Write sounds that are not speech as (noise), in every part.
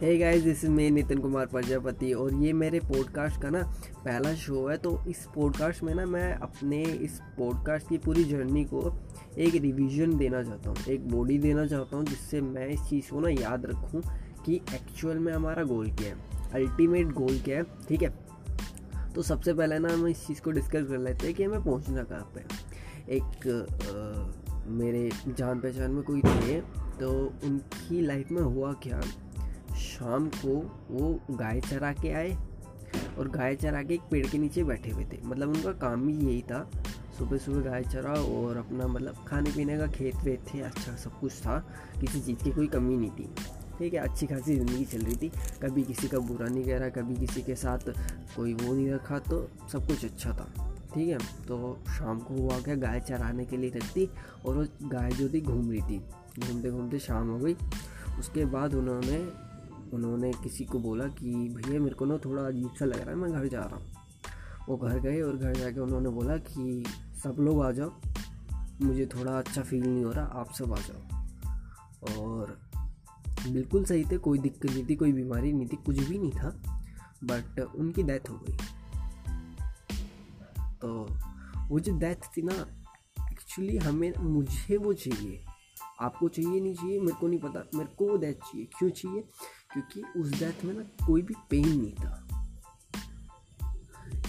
Hey guys this is मैं नितिन कुमार प्रजापति और ये मेरे पॉडकास्ट का ना पहला शो है तो इस पॉडकास्ट में ना मैं अपने इस पॉडकास्ट की पूरी जर्नी को एक रिवीजन देना चाहता हूँ एक बॉडी देना चाहता हूँ जिससे मैं इस चीज़ को ना याद रखूँ कि एक्चुअल में हमारा गोल क्या है अल्टीमेट गोल क्या है ठीक है? तो सबसे पहले ना हम इस चीज़ को डिस्कस कर लेते हैं कि हमें पहुँचना कहाँ पर एक आ, मेरे जान पहचान में कोई थे तो उनकी लाइफ में हुआ क्या? शाम को वो गाय चरा के आए और गाय चरा के एक पेड़ के नीचे बैठे हुए थे। मतलब उनका काम ही यही था। सुबह सुबह गाय चरा और अपना मतलब खाने पीने का खेत वेत थे अच्छा सब कुछ था। किसी चीज़ की कोई कमी नहीं थी। ठीक है, अच्छी खासी ज़िंदगी चल रही थी। कभी किसी का बुरा नहीं कह रहा, कभी किसी के साथ कोई वो नहीं रखा तो सब कुछ अच्छा था। ठीक है तो शाम को हुआ क्या गाय चराने के लिए रखती और वो गाय जो थी घूम रही थी। घूमते घूमते शाम हो गई। उसके बाद उन्होंने उन्होंने किसी को बोला कि, भैया, मेरे को ना थोड़ा अजीब सा लग रहा है, मैं घर जा रहा हूँ। वो घर गए और घर जाके उन्होंने बोला कि, सब लोग आ जाओ, मुझे थोड़ा अच्छा फील नहीं हो रहा, आप सब आ जाओ। और बिल्कुल सही थे, कोई दिक्कत नहीं थी, कोई बीमारी नहीं थी, कुछ भी नहीं था बट उनकी डेथ हो गई। तो वो जो डेथ थी ना एक्चुअली हमें, मुझे वो चाहिए। आपको चाहिए नहीं चाहिए, मेरे को नहीं पता, मेरे को वो डेथ चाहिए। क्यों चाहिए? क्योंकि उस डेथ में ना कोई भी पेन नहीं था।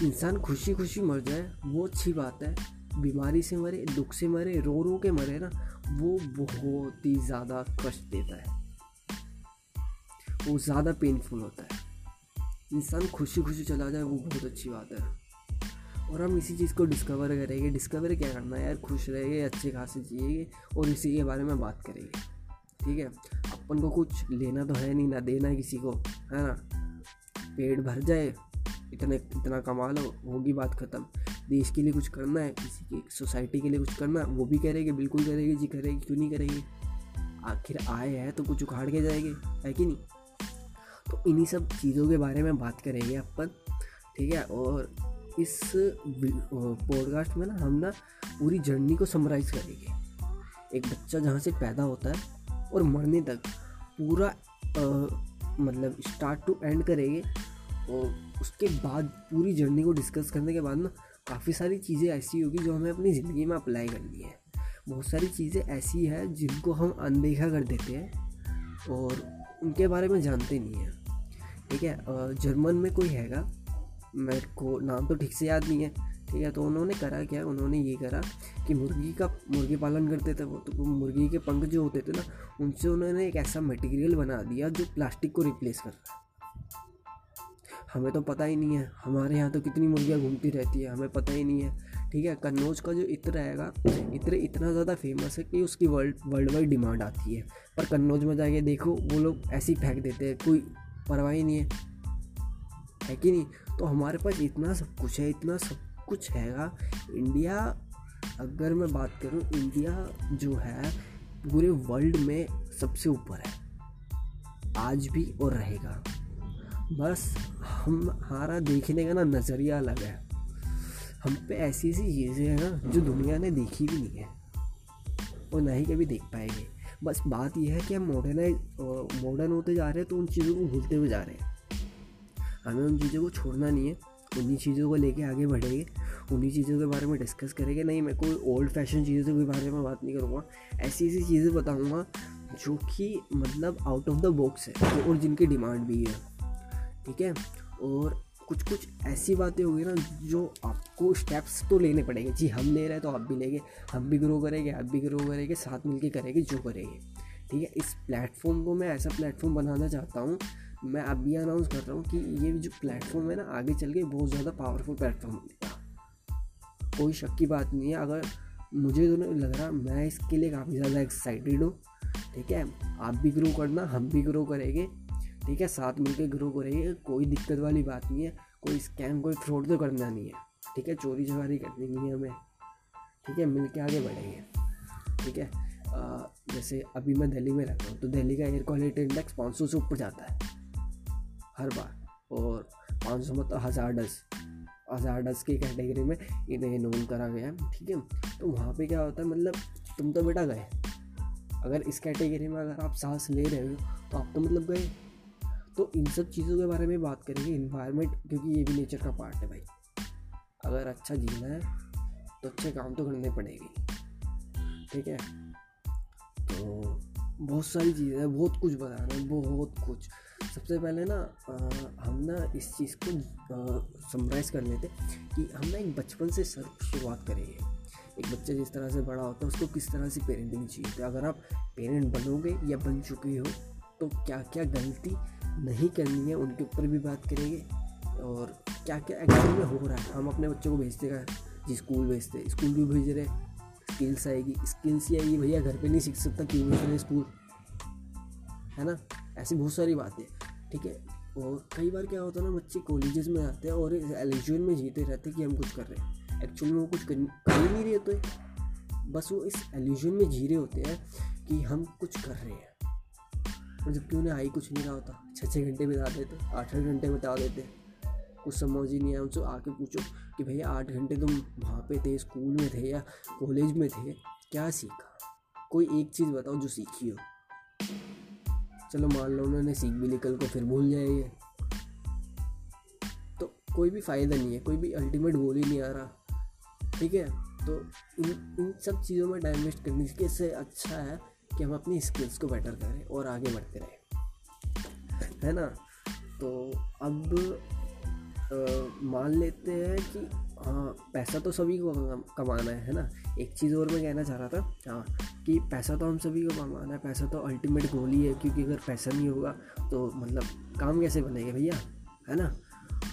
इंसान खुशी खुशी मर जाए, वो अच्छी बात है। बीमारी से मरे, दुख से मरे रो रो के मरे ना, वो बहुत ही ज़्यादा कष्ट देता है। वो ज़्यादा पेनफुल होता है। इंसान खुशी खुशी चला जाए, वो बहुत अच्छी बात है। और हम इसी चीज़ को डिस्कवर करेंगे। डिस्कवर क्या करना है यार? खुश रहेंगे अच्छे खासे जिएँगे और इसी के बारे में बात करेंगे। ठीक है? अपन को कुछ लेना तो है नहीं, ना देना है किसी को, है ना? पेट भर जाए, इतने, इतना कमा लो, होगी बात ख़त्म। देश के लिए कुछ करना है, किसी की, सोसाइटी के लिए कुछ करना है, वो भी करेगी, बिल्कुल करेगी, जी करेगी, क्यों नहीं करेगी? आखिर आए हैं तो कुछ उखाड़ के जाएँगे, है कि नहीं? तो इन्हीं सब चीज़ों के बारे में बात करेंगे अपन, ठीक है? और इस पॉडकास्ट में ना हम ना पूरी जर्नी को समराइज करेंगे। एक बच्चा जहाँ से पैदा होता है और मरने तक पूरा आ, मतलब स्टार्ट टू एंड करेंगे। और उसके बाद पूरी जर्नी को डिस्कस करने के बाद ना काफ़ी सारी चीज़ें ऐसी होगी जो हमें अपनी ज़िंदगी में अप्लाई करनी है। बहुत सारी चीज़ें ऐसी है जिनको हम अनदेखा कर देते हैं और उनके बारे में जानते नहीं हैं। ठीक है? जर्मन में कोई हैगा? मेरे को नाम तो ठीक से याद नहीं है। ठीक है तो उन्होंने करा क्या? उन्होंने ये करा कि मुर्गी का, मुर्गी पालन करते थे वो तो मुर्गी के पंख जो होते थे ना, उनसे उन्होंने एक ऐसा मटेरियल बना दिया जो प्लास्टिक को रिप्लेस कर रहा है। हमें तो पता ही नहीं है, हमारे यहाँ तो कितनी मुर्गियाँ घूमती रहती है, हमें पता ही नहीं है, ठीक है? कन्नौज का जो इत्र रहेगा, इत्र इतना ज़्यादा फ़ेमस है कि उसकी वर्ल्ड वर्ल्ड वाइड डिमांड आती है। पर कन्नौज में जाके देखो, वो लोग ऐसे ही फेंक देते हैं, कोई परवाह ही नहीं है। है कि नहीं? तो हमारे पास इतना सब कुछ है, इतना सब कुछ हैगा इंडिया, अगर मैं बात करूँ, इंडिया जो है, पूरे वर्ल्ड में सबसे ऊपर है। आज भी और रहेगा। बस हम, हमारा देखने का ना नज़रिया अलग है। हम पे ऐसी ऐसी चीज़ें हैं ना, जो दुनिया ने देखी भी नहीं है। और ना ही कभी देख पाएँगे। बस बात यह है कि हम मॉडर्नाइज मॉडर्न होते जा रहे हैं तो उन चीज़ों को भूलते हुए जा रहे हैं। हमें उन चीज़ों को छोड़ना नहीं है। उन्हीं चीज़ों को लेके आगे बढ़ेंगे, उन्हीं चीज़ों के बारे में डिस्कस करेंगे। नहीं, मैं कोई ओल्ड फ़ैशन चीज़ों के बारे में बात नहीं करूँगा। ऐसी ऐसी चीज़ें बताऊँगा जो कि मतलब आउट ऑफ़ द बॉक्स है और जिनकी डिमांड भी है, ठीक है? और कुछ कुछ ऐसी बातें होगी ना जो आपको स्टेप्स तो लेने पड़ेंगे। जी, हम ले रहे हैं तो आप भी लेंगे, हम भी ग्रो करेंगे, आप भी ग्रो करेंगे, साथ मिलके करेंगे, जो करेंगे, ठीक है? इस प्लेटफॉर्म को मैं ऐसा प्लेटफॉर्म बनाना चाहता हूँ मैं अब अभी अनाउंस कर रहा हूँ कि ये जो प्लेटफॉर्म है ना, आगे चल के बहुत ज़्यादा पावरफुल प्लेटफॉर्म बनेगा कोई शक की बात नहीं है। अगर मुझे तो नहीं लग रहा, मैं इसके लिए काफ़ी ज़्यादा एक्साइटेड हूँ। ठीक है? आप भी ग्रो करना, हम भी ग्रो करेंगे। ठीक है? साथ मिलकर ग्रो करेंगे। कोई दिक्कत वाली बात नहीं है। कोई स्कैम कोई फ्रॉड तो करना नहीं है। ठीक है? चोरी चकारी करनी नहीं है हमें। ठीक है? मिल के आगे बढ़ेंगे। ठीक है? जैसे अभी मैं दिल्ली में रहता हूँ तो दिल्ली का एयर क्वालिटी इंडेक्स पाँच सौ से ऊपर जाता है। हर बार। और पाँच सौ मतलब हज़ार की कैटेगरी में इन्हें नोन करा गया है, ठीक है? तो वहाँ पे क्या होता है मतलब तुम तो बेटा गए। अगर इस कैटेगरी में अगर आप सांस ले रहे हो तो आप तो मतलब गए। तो इन सब चीज़ों के बारे में बात करेंगे इन्वायरमेंट क्योंकि ये भी नेचर का पार्ट है भाई। अगर अच्छा जीना है तो अच्छे काम तो करने पड़ेगी। ठीक है? तो बहुत सारी चीज़ें हैं, बहुत कुछ बना रहे हैं, बहुत कुछ। सबसे पहले ना हम ना इस चीज़ को समराइज़ कर लेते कि हम ना एक बचपन से सर, शुरुआत करेंगे एक बच्चा जिस तरह से बड़ा होता है, उसको किस तरह से पेरेंटिंग चाहिए तो अगर आप पेरेंट बनोगे या बन चुके हो तो क्या क्या गलती नहीं करनी है, उनके ऊपर भी बात करेंगे और क्या क्या एक्चुअल में हो रहा है। हम अपने बच्चों को भेजते हैं? जी, स्कूल भेजते स्कूल भी भेज रहे स्किल्स आएगी। स्किल्स ही आएगी भैया, घर पे नहीं सीख सकता नहीं स्कूल है ना? ऐसी बहुत सारी बातें। ठीक है? और कई बार क्या होता है ना, बच्चे कॉलेजेस में आते हैं और एलिजन में जीते रहते हैं कि हम कुछ कर रहे हैं। एक्चुअली में वो कुछ कर ही नहीं रहे होते। बस वो इस एल्यूजन में जी रहे होते हैं कि हम कुछ कर रहे हैं। और जबकि उन्हें आई कुछ नहीं रहा होता। छः छः घंटे बिता देते आठ आठ घंटे बिता देते। कुछ समझ ही नहीं आया, उनसे आके पूछो कि भैया आठ घंटे तुम वहाँ पे थे, स्कूल में थे या कॉलेज में थे, क्या सीखा? कोई एक चीज़ बताओ जो सीखी हो। चलो मान लो उन्होंने सीख भी ली, कल को फिर भूल जाएँगे तो कोई भी फ़ायदा नहीं है, कोई भी अल्टीमेट गोल ही नहीं आ रहा, ठीक है? तो इन इन सब चीज़ों में टाइम वेस्ट करने के से अच्छा है कि हम अपनी स्किल्स को बेटर करें और आगे बढ़ते रहें, है ना? तो अब मान लेते हैं कि हाँ पैसा तो सभी को कमाना है है ना? एक चीज़ और मैं कहना चाह रहा था हाँ कि पैसा तो हम सभी को कमाना है, पैसा तो अल्टीमेट गोल ही है, क्योंकि अगर पैसा नहीं होगा तो मतलब काम कैसे बनेगा भैया, है ना?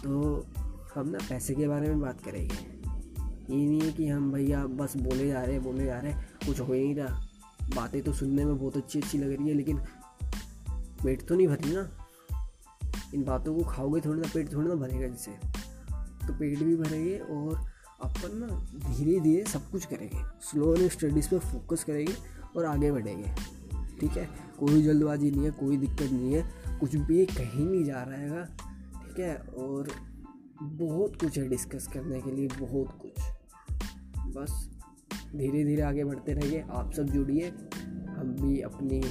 तो हम ना पैसे के बारे में बात करेंगे। ये नहीं है कि हम भैया बस बोले जा रहे हैं, बोले जा रहे हैं, कुछ हो ही नहीं रहा। बातें तो सुनने में बहुत अच्छी अच्छी लग रही है, लेकिन पेट तो नहीं भरी ना इन बातों को खाओगे थोड़ी ना पेट थोड़ी ना भरेगा जिससे। तो पेट भी भरेंगे और अपन ना धीरे धीरे सब कुछ करेंगे। स्लो एंड स्टडीज़ पे फोकस करेंगे और आगे बढ़ेंगे। ठीक है? कोई जल्दबाजी नहीं है, कोई दिक्कत नहीं है। कुछ भी कहीं नहीं जा रहा है ठीक है? और बहुत कुछ है डिस्कस करने के लिए, बहुत कुछ। बस धीरे धीरे आगे बढ़ते रहिए। आप सब जुड़िए। हम भी अपनी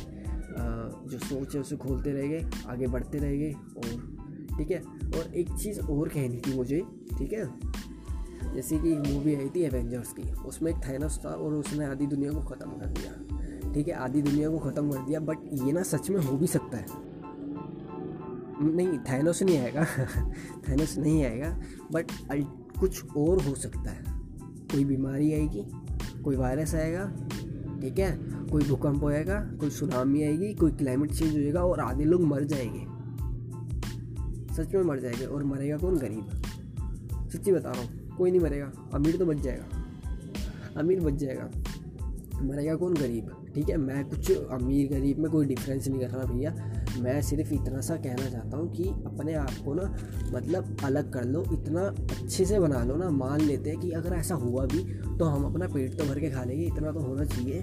जो सोच है उसे खोलते रह गए, आगे बढ़ते रह गए और ठीक है। और एक चीज़ और कहनी थी मुझे, ठीक है? जैसे कि मूवी आई थी एवेंजर्स की, उसमें एक थैनस था और उसने आधी दुनिया को ख़त्म कर दिया, ठीक है? आधी दुनिया को ख़त्म कर दिया बट ये ना सच में हो भी सकता है। नहीं थैनोस नहीं आएगा (laughs) थैनोस नहीं आएगा बट कुछ और हो सकता है। कोई बीमारी आएगी, कोई वायरस आएगा, ठीक है? कोई भूकंप होएगा, कोई सुनामी आएगी, कोई क्लाइमेट चेंज हो जाएगा और आधे लोग मर जाएँगे। सच में मर जाएँगे और मरेगा कौन? गरीब। सच्ची बता रहा हूँ, कोई नहीं मरेगा। अमीर तो बच जाएगा। अमीर बच जाएगा। मरेगा कौन? गरीब। ठीक है, मैं कुछ अमीर, गरीब में कोई डिफरेंस नहीं कर रहा भैया। मैं सिर्फ़ इतना सा कहना चाहता हूँ कि अपने आप को ना मतलब अलग कर लो, इतना अच्छे से बना लो ना। मान लेते हैं कि अगर ऐसा हुआ भी तो हम अपना पेट तो भर के खा लेंगे, इतना तो होना चाहिए।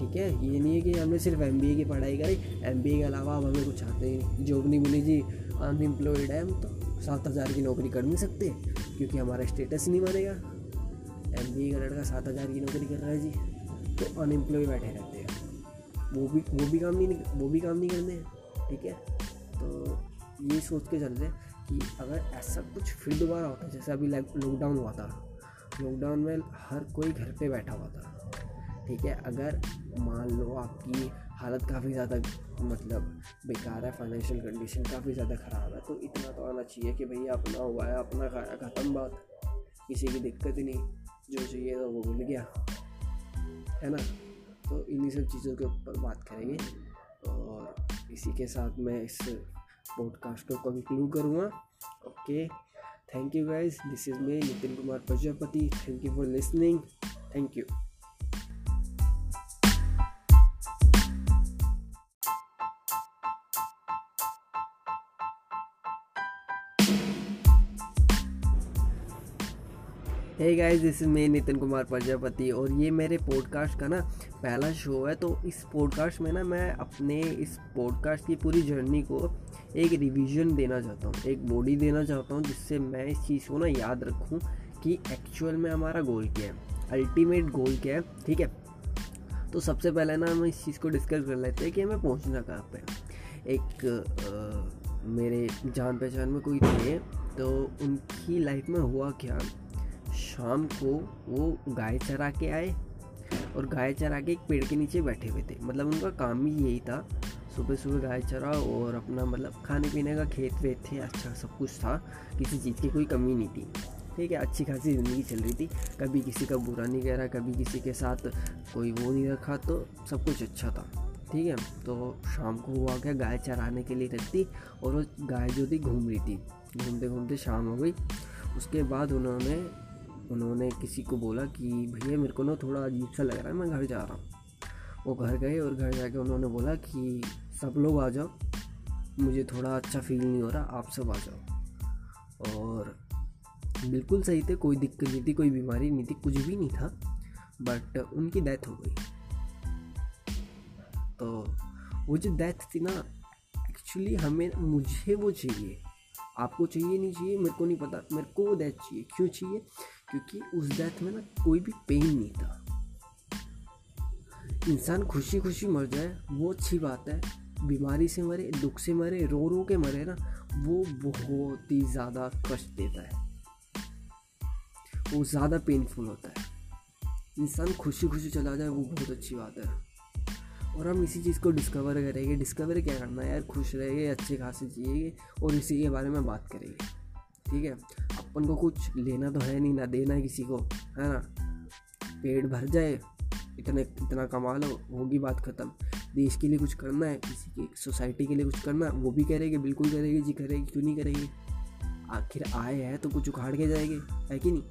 ठीक है? ये नहीं है कि हमने सिर्फ़ एमबीए की पढ़ाई करी। एमबीए के अलावा अब हमें कुछ आते नहीं। जॉब नहीं मिली जी अनएम्प्लॉयड है, हम तो सात हज़ार की नौकरी कर नहीं सकते, क्योंकि हमारा स्टेटस नहीं मानेगा। एम बी ए का लड़का सात हज़ार की नौकरी कर रहा है जी तो अनएम्प्लॉय बैठे रहते हैं। वो भी वो भी काम नहीं, वो भी काम नहीं करते हैं, ठीक है? तो ये सोच के चल रहे कि अगर ऐसा कुछ फिर दोबारा होता, जैसे अभी लॉकडाउन हुआ था। लॉकडाउन में हर कोई घर पे बैठा हुआ था। ठीक है, अगर मान लो आपकी हालत काफ़ी ज़्यादा मतलब बेकार है फाइनेंशियल कंडीशन काफ़ी ज़्यादा ख़राब है तो इतना तो आना चाहिए कि भैया अपना हुआ है, अपना खाया ख़त्म बात। किसी की दिक्कत ही नहीं, जो चाहिए तो वो मिल गया, है ना? तो इन्हीं सब चीज़ों के ऊपर बात करेंगे, और इसी के साथ मैं इस पॉडकास्ट को कंक्लूड करूँगा। Okay thank you guys this is me Nitin Kumar Prajapati thank you for listening thank you hey guys this is me Nitin Kumar Prajapati और ये मेरे पॉडकास्ट का ना पहला शो है तो इस पॉडकास्ट में ना मैं अपने इस पॉडकास्ट की पूरी जर्नी को एक रिवीजन देना चाहता हूँ एक बॉडी देना चाहता हूँ जिससे मैं इस चीज़ को ना याद रखूँ कि एक्चुअल में हमारा गोल क्या है अल्टीमेट गोल क्या है ठीक है? तो सबसे पहले ना हम इस चीज़ को डिस्कस कर लेते हैं कि हमें पहुँचना कहाँ पर एक आ, मेरे जान पहचान में कोई थे तो उनकी लाइफ में हुआ क्या? शाम को वो गाय चरा के आए और गाय चरा के एक पेड़ के नीचे बैठे हुए थे। मतलब उनका काम ही यही था। सुबह सुबह गाय चरा और अपना मतलब खाने पीने का खेत वेत थे अच्छा सब कुछ था। किसी चीज़ की कोई कमी नहीं थी। ठीक है, अच्छी खासी ज़िंदगी चल रही थी। कभी किसी का बुरा नहीं कह रहा, कभी किसी के साथ कोई वो नहीं रखा तो सब कुछ अच्छा था। ठीक है तो शाम को वो आ गया गाय चराने के लिए रखती और वो गाय जो थी घूम रही थी। घूमते घूमते शाम हो गई। उसके बाद उन्होंने उन्होंने किसी को बोला कि भैया मेरे को ना थोड़ा अजीब सा लग रहा है, मैं घर जा रहा हूँ। वो घर गए और घर जाके उन्होंने बोला कि सब लोग आ जाओ, मुझे थोड़ा अच्छा फील नहीं हो रहा, आप सब आ जाओ। और बिल्कुल सही थे, कोई दिक्कत नहीं थी, कोई बीमारी नहीं थी, कुछ भी नहीं था बट उनकी डेथ हो गई। तो वो जो डेथ थी ना एक्चुअली हमें, मुझे वो चाहिए। आपको चाहिए नहीं चाहिए, मेरे को नहीं पता, मेरे को वो डेथ चाहिए। क्यों चाहिए? क्योंकि उस डेथ में ना कोई भी पेन नहीं था। इंसान खुशी खुशी मर जाए, वो अच्छी बात है। बीमारी से मरे, दुख से मरे रो रो के मरे ना, वो बहुत ही ज़्यादा कष्ट देता है। वो ज़्यादा पेनफुल होता है। इंसान खुशी खुशी चला जाए, वो बहुत अच्छी बात है। और हम इसी चीज़ को डिस्कवर करेंगे। डिस्कवर क्या करना है यार? खुश रहेंगे अच्छे खासे जिएँगे और इसी के बारे में बात करेंगे। ठीक है? अपन को कुछ लेना तो है नहीं, ना देना है किसी को, है ना? पेट भर जाए, इतने, इतना कमा लो, होगी बात ख़त्म। देश के लिए कुछ करना है, किसी की, सोसाइटी के लिए कुछ करना है, वो भी करेंगे, बिल्कुल करेगी, जी करेगी, क्यों नहीं करेंगे? आखिर आए हैं तो कुछ उखाड़ के जाएँगे, है कि नहीं?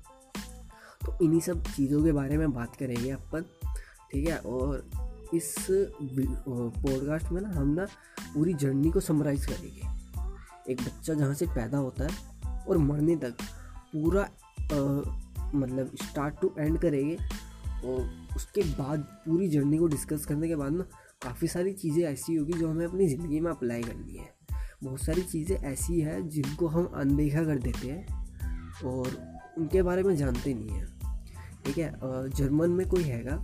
तो इन्हीं सब चीज़ों के बारे में बात करेंगे अपन, ठीक है? और इस पॉडकास्ट में ना, हम ना पूरी जर्नी को समराइज़ करेंगे। एक बच्चा जहाँ से पैदा होता है और मरने तक पूरा आ, मतलब स्टार्ट टू एंड करेंगे। और उसके बाद पूरी जर्नी को डिस्कस करने के बाद ना काफ़ी सारी चीज़ें ऐसी होगी जो हमें अपनी ज़िंदगी में अप्लाई करनी है। बहुत सारी चीज़ें ऐसी हैं जिनको हम अनदेखा कर देते हैं और उनके बारे में जानते नहीं हैं। ठीक है? जर्मन में कोई हैगा?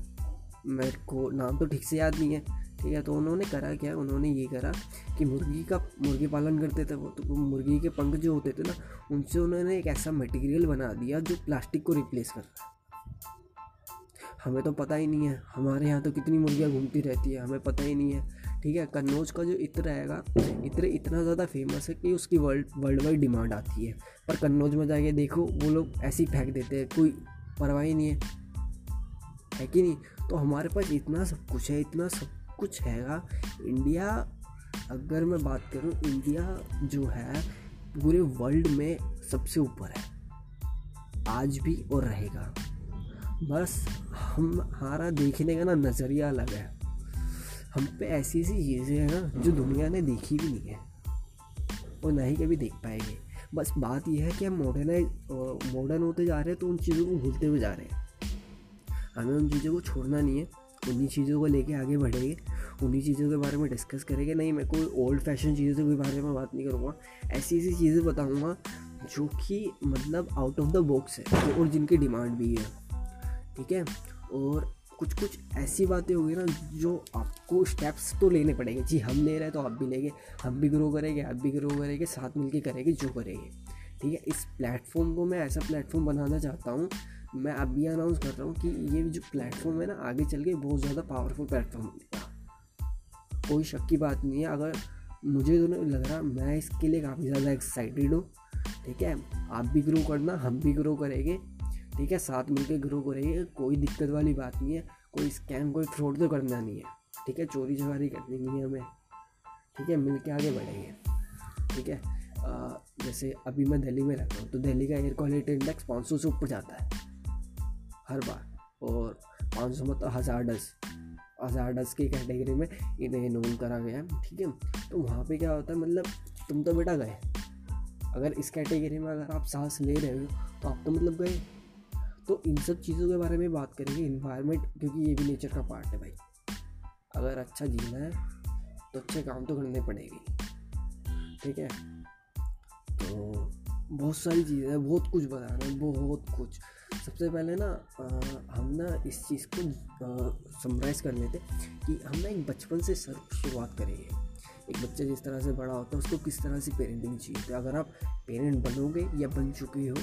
मेरे को नाम तो ठीक से याद नहीं है। ठीक है तो उन्होंने करा क्या? उन्होंने ये करा कि मुर्गी का मुर्गी पालन करते थे वो तो मुर्गी के पंख जो होते थे ना, उनसे उन्होंने एक ऐसा मटेरियल बना दिया जो प्लास्टिक को रिप्लेस कर रहा है। हमें तो पता ही नहीं है, हमारे यहाँ तो कितनी मुर्गियाँ घूमती रहती है, हमें पता ही नहीं है, ठीक है? कन्नौज का जो इत्र आएगा इत्र इतना ज़्यादा फ़ेमस है कि उसकी वर्ल्ड वर्ल्ड वाइड डिमांड आती है। पर कन्नौज में जाके देखो, वो लोग ऐसे ही फेंक देते हैं, कोई परवाह नहीं है। है कि नहीं? तो हमारे पास इतना सब कुछ है, इतना सब कुछ हैगा। इंडिया अगर मैं बात करूँ इंडिया जो है पूरे वर्ल्ड में सबसे ऊपर है। आज भी और रहेगा। बस हम हमारा देखने का ना नज़रिया अलग है। हम पे ऐसी ऐसी चीज़ें हैं ना जो दुनिया ने देखी भी नहीं है। और ना ही कभी देख पाएँगे। बस बात यह है कि हम मॉडर्नाइज मॉडर्न होते जा रहे हैं तो उन चीज़ों को भूलते हुए जा रहे हैं। हमें उन चीज़ों को छोड़ना नहीं है। उन्हीं चीज़ों को लेके आगे बढ़ेंगे, उन्हीं चीज़ों के बारे में डिस्कस करेंगे। नहीं, मैं कोई ओल्ड फ़ैशन चीज़ों के बारे में बात नहीं करूँगा। ऐसी ऐसी चीज़ें बताऊँगा जो कि मतलब आउट ऑफ़ द बॉक्स है, और जिनकी डिमांड भी है। ठीक है? और कुछ कुछ ऐसी बातें होगी ना जो आपको स्टेप्स तो लेने पड़ेंगे। जी, हम ले रहे हैं तो आप भी लेंगे, हम भी ग्रो करेंगे, आप भी ग्रो करेंगे, साथ मिलके करेंगे, जो करेंगे। ठीक है? इस प्लेटफॉर्म को मैं ऐसा प्लेटफॉर्म बनाना चाहता हूँ मैं अभी अनाउंस कर रहा हूँ कि ये जो प्लेटफॉर्म है ना आगे चल के बहुत ज़्यादा पावरफुल प्लेटफॉर्म बनेगा कोई शक की बात नहीं है अगर मुझे तो नहीं लग रहा मैं इसके लिए काफ़ी ज़्यादा एक्साइटेड हूँ ठीक है? आप भी ग्रो करना हम भी ग्रो करेंगे ठीक है? साथ मिलकर ग्रो करेंगे कोई दिक्कत वाली बात नहीं है कोई स्कैम कोई फ्रॉड तो करना नहीं है ठीक है? चोरी चकारी करनी नहीं है हमें ठीक है? मिल के आगे बढ़ेंगे ठीक है? आ, जैसे अभी मैं दिल्ली में रहता हूँ तो दिल्ली का एयर क्वालिटी इंडेक्स पाँच सौ से ऊपर जाता है। हर बार। और पाँच सौ मतलब हज़ार डस। हज़ार डस की कैटेगरी में इन्हें नोन करा गया है, ठीक है? तो वहाँ पे क्या होता है मतलब तुम तो बेटा गए। अगर इस कैटेगरी में अगर आप सांस ले रहे हो तो आप तो मतलब गए। तो इन सब चीज़ों के बारे में बात करेंगे इन्वायरमेंट क्योंकि ये भी नेचर का पार्ट है भाई। अगर अच्छा जीना है तो अच्छे काम तो करने पड़ेंगे। ठीक है? तो बहुत सारी चीज़ें हैं, बहुत कुछ बताना है, बहुत कुछ। सबसे पहले ना हम ना इस चीज़ को समराइज़ कर लेते कि हम ना एक बचपन से सर, शुरुआत करेंगे एक बच्चा जिस तरह से बड़ा होता है, उसको किस तरह से पेरेंटिंग चाहिए? तो अगर आप पेरेंट बनोगे या बन चुके हो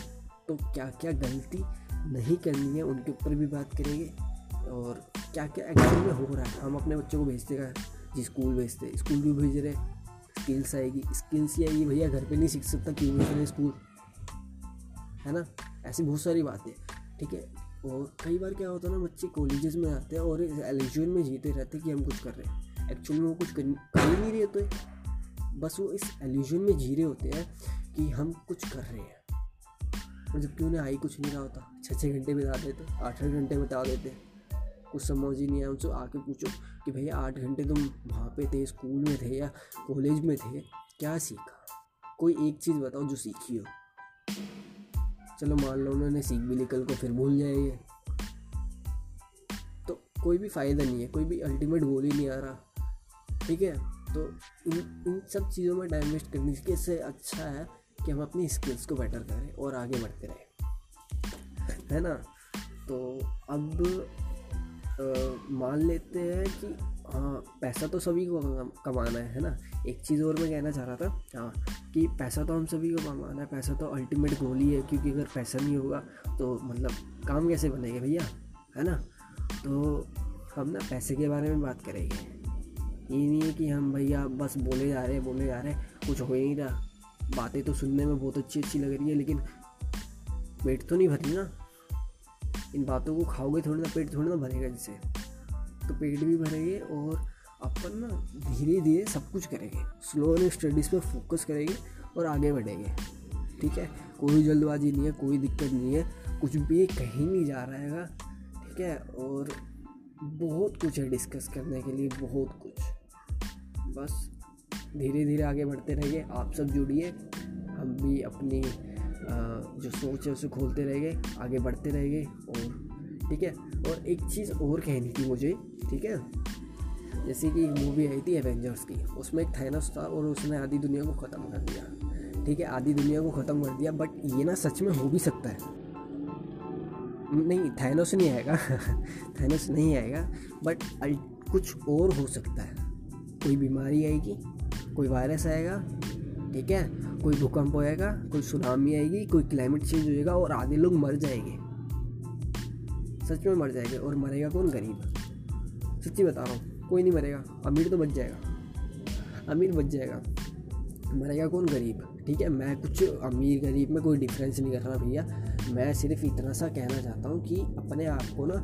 तो क्या क्या गलती नहीं करनी है, उनके ऊपर भी बात करेंगे। और क्या क्या एक्चुअल में हो रहा है, हम अपने बच्चों को भेजते हैं? जी स्कूल भेजते स्कूल भी भेज रहे स्किल्स आएगी। स्किल्स ही आएगी, भैया, घर पे नहीं सीख सकता, क्यों भेज रहे स्कूल है ना? ऐसी बहुत सारी बातें। ठीक है? और कई बार क्या होता है ना बच्चे कॉलेजेस में आते हैं और एलिजन में जीते रहते कि हम कुछ कर रहे हैं। एक्चुअली वो कुछ कर, कर ही नहीं रहे होते। बस वो इस एल्यूजन में जी रहे होते हैं कि हम कुछ कर रहे हैं। और जबकि उन्हें आई कुछ नहीं रहा होता। छः छः घंटे बिता देते आठ आठ घंटे बिता देते। कुछ समझ ही नहीं आया उनसे आके पूछो कि भैया आठ घंटे तुम वहाँ पे थे स्कूल में थे या कॉलेज में थे? क्या सीखा? कोई एक चीज़ बताओ जो सीखी हो। चलो मान लो उन्होंने सीख भी ली, कल को फिर भूल जाएँगे। तो कोई भी फ़ायदा नहीं है, कोई भी अल्टीमेट गोल ही नहीं आ रहा। ठीक है? तो इन इन सब चीज़ों में टाइम वेस्ट करने के से अच्छा है कि हम अपनी स्किल्स को बेटर करें और आगे बढ़ते रहें। है ना? तो अब मान लेते हैं कि हाँ पैसा तो सभी को कमाना है है ना? एक चीज़ और मैं कहना चाह रहा था हाँ कि पैसा तो हम सभी को कमाना है, पैसा तो अल्टीमेट गोल ही है, क्योंकि अगर पैसा नहीं होगा तो मतलब काम कैसे बनेगा भैया, है ना? तो हम ना पैसे के बारे में बात करेंगे। ये नहीं है कि हम भैया बस बोले जा रहे हैं, बोले जा रहे हैं, कुछ हो ही नहीं रहा। बातें तो सुनने में बहुत अच्छी अच्छी लग रही है, लेकिन पेट तो नहीं भरी ना। इन बातों को खाओगे, थोड़ी ना पेट थोड़ी ना भरेगा जिससे तो पेट भी भरेंगे और अपन ना धीरे धीरे सब कुछ करेंगे। स्लो एंड स्टडीज़ पे फोकस करेंगे और आगे बढ़ेंगे। ठीक है? कोई जल्दबाजी नहीं है, कोई दिक्कत नहीं है। कुछ भी कहीं नहीं जा रहा है ठीक है? और बहुत कुछ है डिस्कस करने के लिए, बहुत कुछ। बस धीरे धीरे आगे बढ़ते रहिए। आप सब जुड़िए। हम भी अपनी जो सोच है, उसे खोलते रहेंगे आगे बढ़ते रहेंगे और ठीक है। और एक चीज़ और कहनी थी मुझे, ठीक है? जैसे कि एक मूवी आई थी एवेंजर्स की, उसमें एक थैनस था और उसने आधी दुनिया को ख़त्म कर दिया। ठीक है, आधी दुनिया को ख़त्म कर दिया बट ये ना सच में हो भी सकता है। नहीं थैनोस नहीं आएगा। (laughs) थैनोस नहीं आएगा बट कुछ और हो सकता है। कोई बीमारी आएगी, कोई वायरस आएगा ठीक है? कोई भूकंप होएगा, कोई सुनामी आएगी, कोई क्लाइमेट चेंज हो जाएगा और आधे लोग मर जाएँगे। सच में मर जाएँगे और मरेगा कौन? गरीब। सच्ची बता रहा हूँ, कोई नहीं मरेगा। अमीर तो बच जाएगा। अमीर बच जाएगा। मरेगा कौन? गरीब। ठीक है? मैं कुछ अमीर गरीब में कोई डिफरेंस नहीं कर रहा भैया। मैं सिर्फ़ इतना सा कहना चाहता हूँ कि अपने आप को ना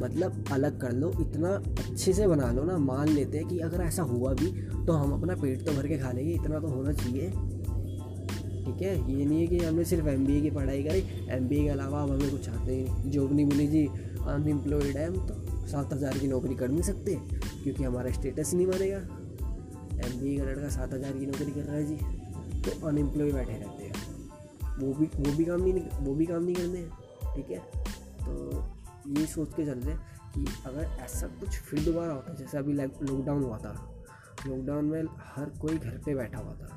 मतलब अलग कर लो, इतना अच्छे से बना लो ना, मान लेते हैं कि अगर ऐसा हुआ भी तो हम अपना पेट तो भर के खा लेंगे, इतना तो होना चाहिए। ठीक है? ये नहीं है कि हमने सिर्फ़ एमबीए की पढ़ाई करी एमबीए के अलावा अब हमें कुछ आते नहीं। जॉब नहीं मिली जी अनएम्प्लॉयड है, हम तो सात हज़ार की नौकरी कर नहीं सकते, क्योंकि हमारा स्टेटस नहीं मारेगा एम का लड़का सात हज़ार की नौकरी कर रहा है जी तो अनएम्प्लॉय बैठे रहते हैं। वो भी वो भी काम नहीं वो भी काम नहीं करते हैं, ठीक है? तो ये सोच के चल रहे कि अगर ऐसा कुछ फिर दोबारा होता है जैसे अभी लॉकडाउन हुआ था लॉकडाउन में हर कोई घर पे बैठा हुआ था,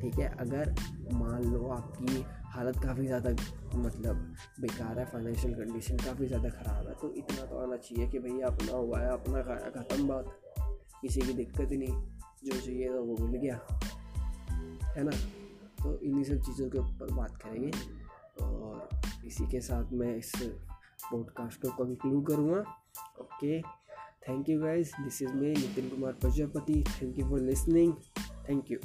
ठीक है? अगर मान लो आपकी हालत काफ़ी ज़्यादा मतलब बेकार है फाइनेंशियल कंडीशन काफ़ी ज़्यादा ख़राब है तो इतना तो आना चाहिए कि भैया अपना हुआ है, अपना खाया, ख़त्म बात। किसी की दिक्कत ही नहीं, जो चाहिए तो वो मिल गया, है ना? तो इन्हीं सब चीज़ों के ऊपर बात करेंगे। और इसी के साथ मैं इस पॉडकास्ट को कंक्लूड करूँगा। Okay thank you guys this is me Nitin Kumar Prajapati thank you for listening thank you